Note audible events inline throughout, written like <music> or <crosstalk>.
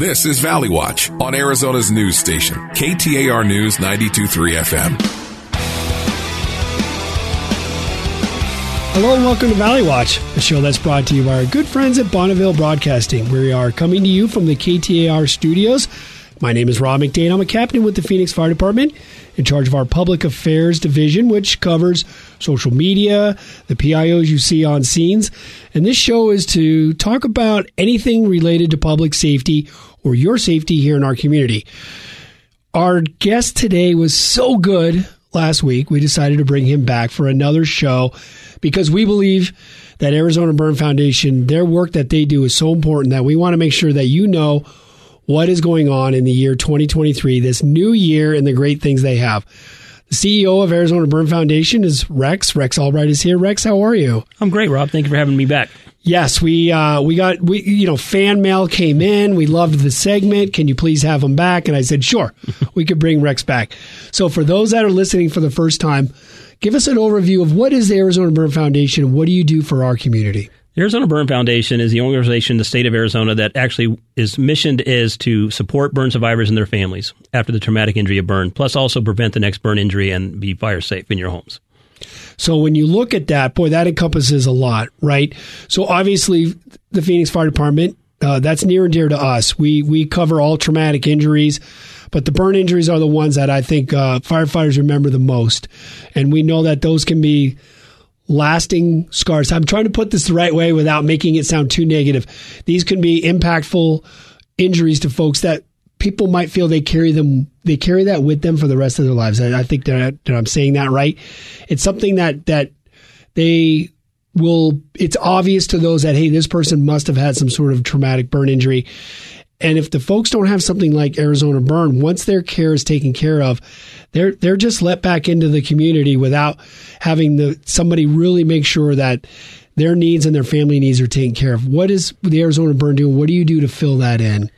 This is Valley Watch on Arizona's news station, KTAR News 923 FM. Hello and welcome to Valley Watch, a show that's brought to you by our good friends at Bonneville Broadcasting. We are coming to you from the KTAR studios. My name is Rob McDade. I'm a captain with the Phoenix Fire Department in charge of our public affairs division, which covers social media, the PIOs you see on scenes. And this show is to talk about anything related to public safety or your safety here in our community. Our guest today was so good last week, we decided to bring him back for another show because we believe that Arizona Burn Foundation, their work that they do is so important that we want to make sure that you know what is going on in the year 2023, this new year, and the great things they have. The CEO of Arizona Burn Foundation is Rex. Rex Albright is here. Rex, how are you? I'm great, Rob. Thank you for having me back. Yes, we uh, we got we you know fan mail came in. We loved the segment. Can you please have him back? And I said, sure, <laughs> we could bring Rex back. So for those that are listening for the first time, give us an overview of what is the Arizona Burn Foundation and what do you do for our community. Arizona Burn Foundation is the only organization in the state of Arizona that actually is missioned is to support burn survivors and their families after the traumatic injury of burn, plus also prevent the next burn injury and be fire safe in your homes. So when you look at that, boy, that encompasses a lot, right? So obviously, the Phoenix Fire Department, uh, that's near and dear to us. We we cover all traumatic injuries, but the burn injuries are the ones that I think uh, firefighters remember the most, and we know that those can be lasting scars. I'm trying to put this the right way without making it sound too negative. These can be impactful injuries to folks that people might feel they carry them they carry that with them for the rest of their lives. I, I think that, that I'm saying that right. It's something that that they will it's obvious to those that hey this person must have had some sort of traumatic burn injury and if the folks don't have something like Arizona Burn, once their care is taken care of, they're they're just let back into the community without having the somebody really make sure that their needs and their family needs are taken care of. What is the Arizona Burn doing? What do you do to fill that in?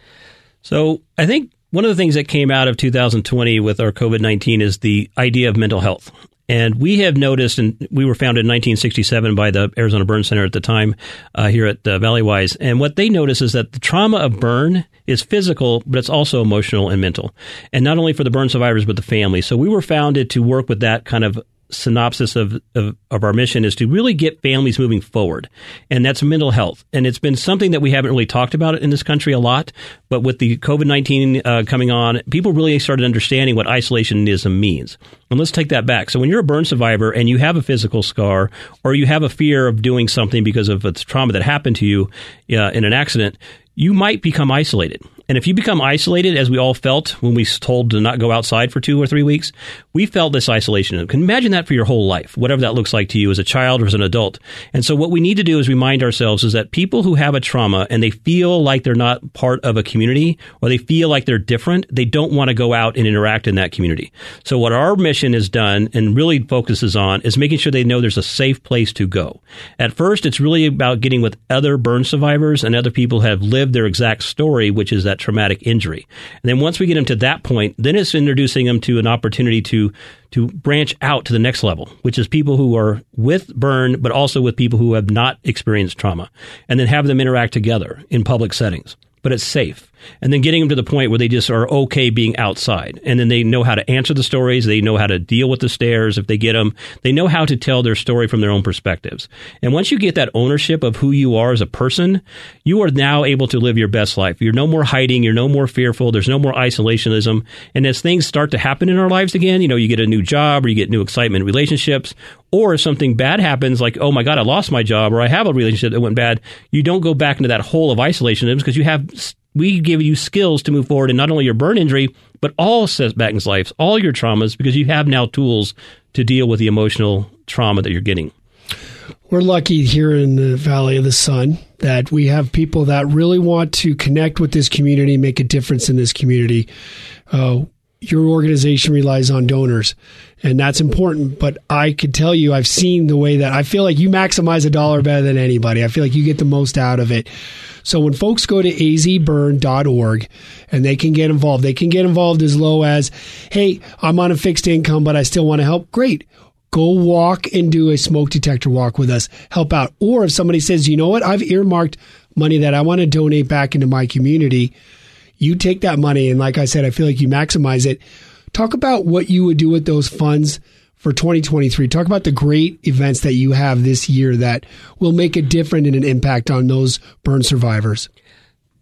So I think one of the things that came out of 2020 with our COVID 19 is the idea of mental health. And we have noticed, and we were founded in 1967 by the Arizona Burn Center at the time uh, here at uh, Valleywise. And what they notice is that the trauma of burn is physical, but it's also emotional and mental. And not only for the burn survivors, but the family. So we were founded to work with that kind of synopsis of, of, of, our mission is to really get families moving forward. And that's mental health. And it's been something that we haven't really talked about in this country a lot. But with the COVID 19 uh, coming on, people really started understanding what isolationism means. And let's take that back. So when you're a burn survivor and you have a physical scar or you have a fear of doing something because of a trauma that happened to you uh, in an accident, you might become isolated. And if you become isolated, as we all felt when we were told to not go outside for two or three weeks, we felt this isolation. Can imagine that for your whole life, whatever that looks like to you as a child or as an adult. And so what we need to do is remind ourselves is that people who have a trauma and they feel like they're not part of a community or they feel like they're different, they don't want to go out and interact in that community. So what our mission has done and really focuses on is making sure they know there's a safe place to go. At first, it's really about getting with other burn survivors and other people who have lived their exact story, which is that traumatic injury. And then once we get them to that point, then it's introducing them to an opportunity to to branch out to the next level, which is people who are with burn, but also with people who have not experienced trauma, and then have them interact together in public settings. But it's safe and then getting them to the point where they just are okay being outside. And then they know how to answer the stories. They know how to deal with the stares if they get them. They know how to tell their story from their own perspectives. And once you get that ownership of who you are as a person, you are now able to live your best life. You're no more hiding. You're no more fearful. There's no more isolationism. And as things start to happen in our lives again, you know, you get a new job or you get new excitement in relationships, or if something bad happens, like, oh my God, I lost my job or I have a relationship that went bad, you don't go back into that hole of isolationism because you have we give you skills to move forward in not only your burn injury, but all setbacks in life, all your traumas, because you have now tools to deal with the emotional trauma that you're getting. We're lucky here in the Valley of the Sun that we have people that really want to connect with this community, make a difference in this community. Uh, your organization relies on donors and that's important. But I could tell you, I've seen the way that I feel like you maximize a dollar better than anybody. I feel like you get the most out of it. So when folks go to azburn.org and they can get involved, they can get involved as low as, hey, I'm on a fixed income, but I still want to help. Great. Go walk and do a smoke detector walk with us. Help out. Or if somebody says, you know what, I've earmarked money that I want to donate back into my community You take that money, and like I said, I feel like you maximize it. Talk about what you would do with those funds for 2023. Talk about the great events that you have this year that will make a difference and an impact on those burn survivors.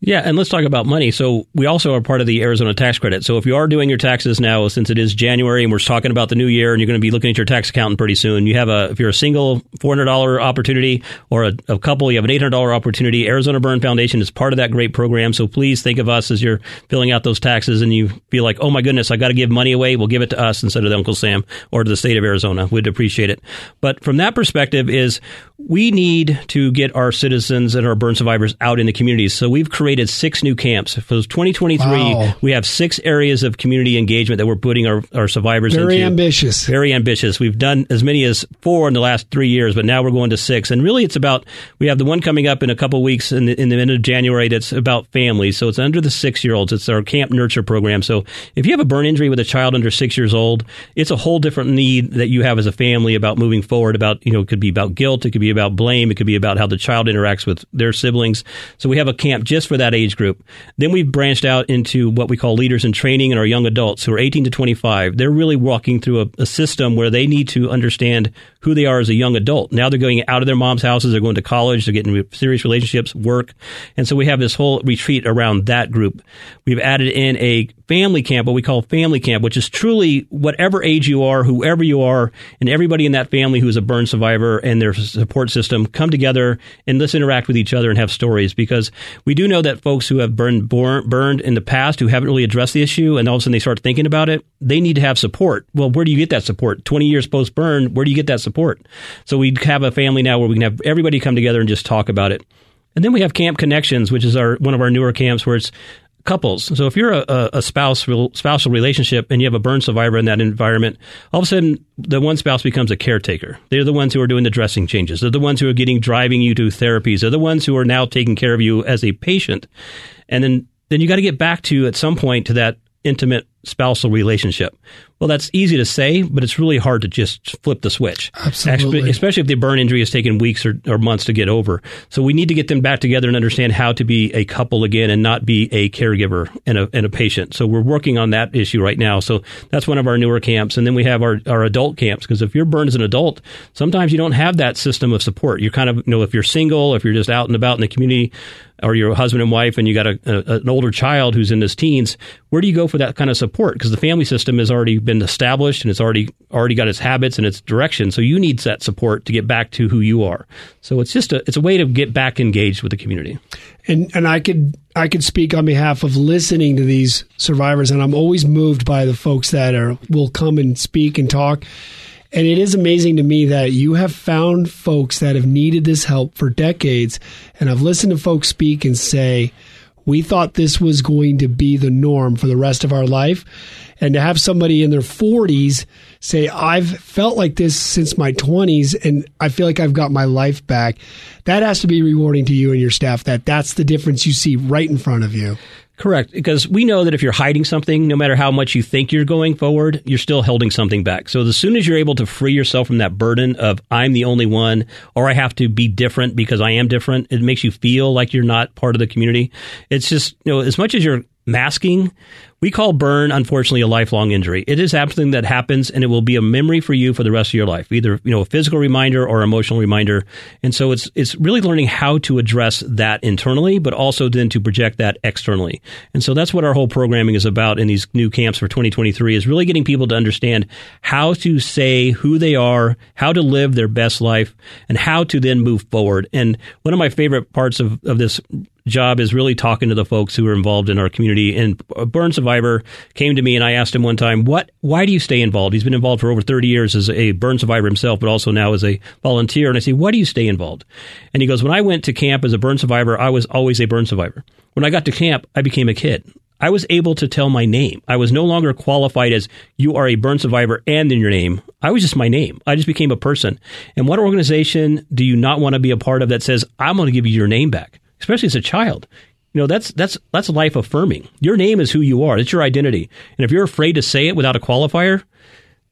Yeah, and let's talk about money. So we also are part of the Arizona tax credit. So if you are doing your taxes now, since it is January and we're talking about the new year, and you're going to be looking at your tax accountant pretty soon, you have a if you're a single four hundred dollar opportunity or a, a, couple, you have an eight hundred dollar opportunity. Arizona Burn Foundation is part of that great program. So please think of us as you're filling out those taxes, and you feel like, oh my goodness, I got to give money away. We'll give it to us instead of Uncle Sam or to the state of Arizona. We'd appreciate it. But from that perspective, is we need to get our citizens and our burn survivors out in the communities. So we've created six new camps. For 2023, wow. we have six areas of community engagement that we're putting our, our survivors into. Very into. ambitious. Very ambitious. We've done as many as four in the last three years, but now we're going to six. And really, it's about, we have the one coming up in a couple weeks in the, in the end of January that's about families. So it's under the six year olds. It's our Camp Nurture program. So if you have a burn injury with a child under six years old, it's a whole different need that you have as a family about moving forward, about, you know, it could be about guilt, it could be about blame, it could be about how the child interacts with their siblings. So we have a camp just for that age group. Then we've branched out into what we call leaders in training and our young adults who are 18 to 25. They're really walking through a, a system where they need to understand who they are as a young adult. Now they're going out of their mom's houses, they're going to college, they're getting serious relationships, work. And so we have this whole retreat around that group. We've added in a family camp, what we call family camp, which is truly whatever age you are, whoever you are, and everybody in that family who's a burn survivor and their support system come together and let's interact with each other and have stories because we do know that folks who have burned, burned in the past who haven't really addressed the issue and all of a sudden they start thinking about it, they need to have support. Well, where do you get that support? 20 years post burn, where do you get that support? support. So we have a family now where we can have everybody come together and just talk about it. And then we have Camp Connections, which is our one of our newer camps where it's couples. So if you're a, a spouse spousal relationship and you have a burn survivor in that environment, all of a sudden the one spouse becomes a caretaker. They're the ones who are doing the dressing changes. They're the ones who are getting driving you to therapies. They're the ones who are now taking care of you as a patient. And then then you got to get back to at some point to that intimate spousal relationship. Well, that's easy to say, but it's really hard to just flip the switch. Absolutely. Especially if the burn injury has taken weeks or, or, months to get over. So we need to get them back together and understand how to be a couple again and not be a caregiver and a, and a patient. So we're working on that issue right now. So that's one of our newer camps. And then we have our, our adult camps because if you're burned as an adult, sometimes you don't have that system of support. You're kind of, you know, if you're single, if you're just out and about in the community, or you're a husband and wife and you got a, a, an older child who's in his teens, where do you go for that kind of support? Because the family system has already been established and it's already already got its habits and its direction. So you need that support to get back to who you are. So it's just a it's a way to get back engaged with the community. And and I could I could speak on behalf of listening to these survivors, and I'm always moved by the folks that are will come and speak and talk. And it is amazing to me that you have found folks that have needed this help for decades. And I've listened to folks speak and say, we thought this was going to be the norm for the rest of our life. And to have somebody in their 40s say, I've felt like this since my 20s and I feel like I've got my life back, that has to be rewarding to you and your staff that that's the difference you see right in front of you. Correct, because we know that if you're hiding something, no matter how much you think you're going forward, you're still holding something back. So as soon as you're able to free yourself from that burden of I'm the only one or I have to be different because I am different, it makes you feel like you're not part of the community. It's just, you know, as much as you're masking we call burn, unfortunately, a lifelong injury. It is something that happens, and it will be a memory for you for the rest of your life, either you know a physical reminder or emotional reminder. And so it's it's really learning how to address that internally, but also then to project that externally. And so that's what our whole programming is about in these new camps for 2023 is really getting people to understand how to say who they are, how to live their best life, and how to then move forward. And one of my favorite parts of, of this job is really talking to the folks who are involved in our community. And a burn survivor came to me, and I asked him one time, "What? Why do you stay involved?" He's been involved for over 30 years as a burn survivor himself, but also now as a volunteer. And I say, "Why do you stay involved?" And he goes, "When I went to camp as a burn survivor, I was always a burn survivor. When I got to camp, I became a kid." I was able to tell my name. I was no longer qualified as you are a burn survivor and in your name. I was just my name. I just became a person. And what organization do you not want to be a part of that says, I'm going to give you your name back? Especially as a child. You know, that's that's that's life affirming. Your name is who you are. It's your identity. And if you're afraid to say it without a qualifier,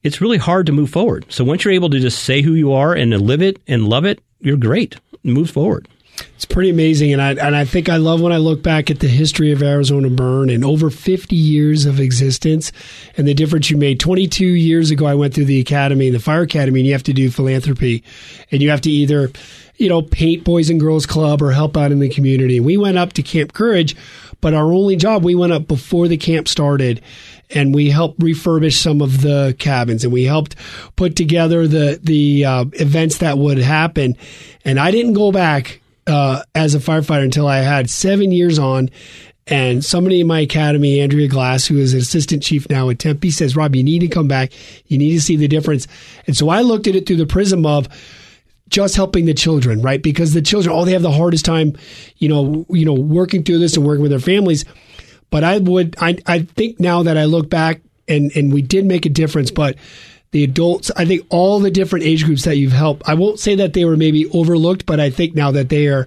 it's really hard to move forward. So once you're able to just say who you are and live it and love it, you're great. Move forward. It's pretty amazing, and I and I think I love when I look back at the history of Arizona Burn and over 50 years of existence, and the difference you made. 22 years ago, I went through the academy, the fire academy, and you have to do philanthropy, and you have to either, you know, paint Boys and Girls Club or help out in the community. We went up to Camp Courage, but our only job, we went up before the camp started, and we helped refurbish some of the cabins, and we helped put together the the uh, events that would happen. And I didn't go back uh, as a firefighter until I had seven years on. And somebody in my academy, Andrea Glass, who is an assistant chief now at Tempe, says, Rob, you need to come back. You need to see the difference. And so I looked at it through the prism of just helping the children, right? Because the children, oh, they have the hardest time, you know, you know, working through this and working with their families. But I would, I, I think now that I look back and, and we did make a difference, but the adults, I think all the different age groups that you've helped, I won't say that they were maybe overlooked, but I think now that they are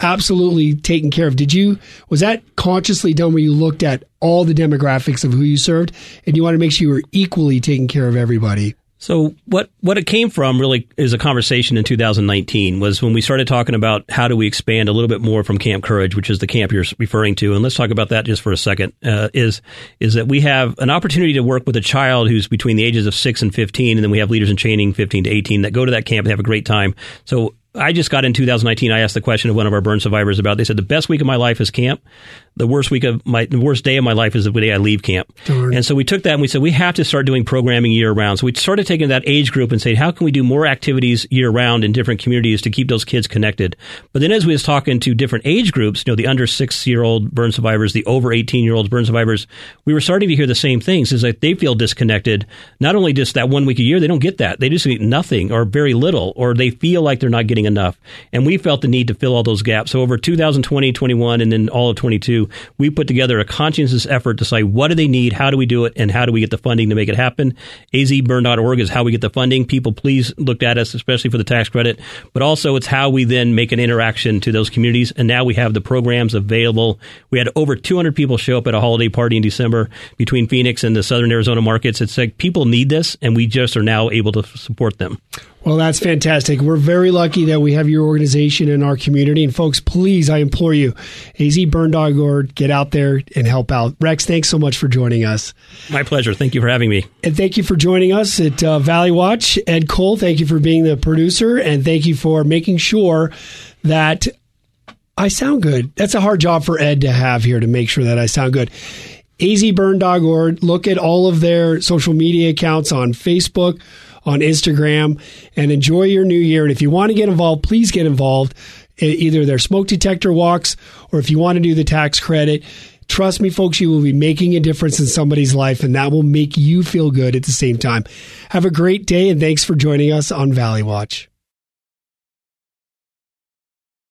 absolutely taken care of. Did you, was that consciously done where you looked at all the demographics of who you served and you want to make sure you were equally taking care of everybody? So what what it came from really is a conversation in 2019 was when we started talking about how do we expand a little bit more from Camp Courage, which is the camp you're referring to, and let's talk about that just for a second. Uh, is is that we have an opportunity to work with a child who's between the ages of six and 15, and then we have leaders in training 15 to 18 that go to that camp and have a great time. So I just got in 2019. I asked the question of one of our burn survivors about. It. They said the best week of my life is camp the worst week of my the worst day of my life is the day I leave camp. Darn. And so we took that and we said we have to start doing programming year round. So we started taking that age group and saying how can we do more activities year round in different communities to keep those kids connected. But then as we was talking to different age groups, you know, the under six year old burn survivors, the over eighteen year old burn survivors, we were starting to hear the same things. Is like they feel disconnected. Not only just that one week a year, they don't get that. They just get nothing or very little, or they feel like they're not getting enough. And we felt the need to fill all those gaps. So over 2020, 21, and then all of 22, we put together a conscientious effort to say what do they need, how do we do it, and how do we get the funding to make it happen. azburn.org is how we get the funding. People, please look at us, especially for the tax credit, but also it's how we then make an interaction to those communities. And now we have the programs available. We had over 200 people show up at a holiday party in December between Phoenix and the Southern Arizona markets. It's like people need this, and we just are now able to support them. Well, that's fantastic. We're very lucky that we have your organization in our community. And folks, please, I implore you, azburn.org, get out there and help out. Rex, thanks so much for joining us. My pleasure. Thank you for having me. And thank you for joining us at uh, Valley Watch. Ed Cole, thank you for being the producer. And thank you for making sure that I sound good. That's a hard job for Ed to have here to make sure that I sound good azburn.org. Look at all of their social media accounts on Facebook, on Instagram and enjoy your new year. And if you want to get involved, please get involved. Either their smoke detector walks or if you want to do the tax credit. Trust me, folks, you will be making a difference in somebody's life, and that will make you feel good at the same time. Have a great day, and thanks for joining us on Valley Watch.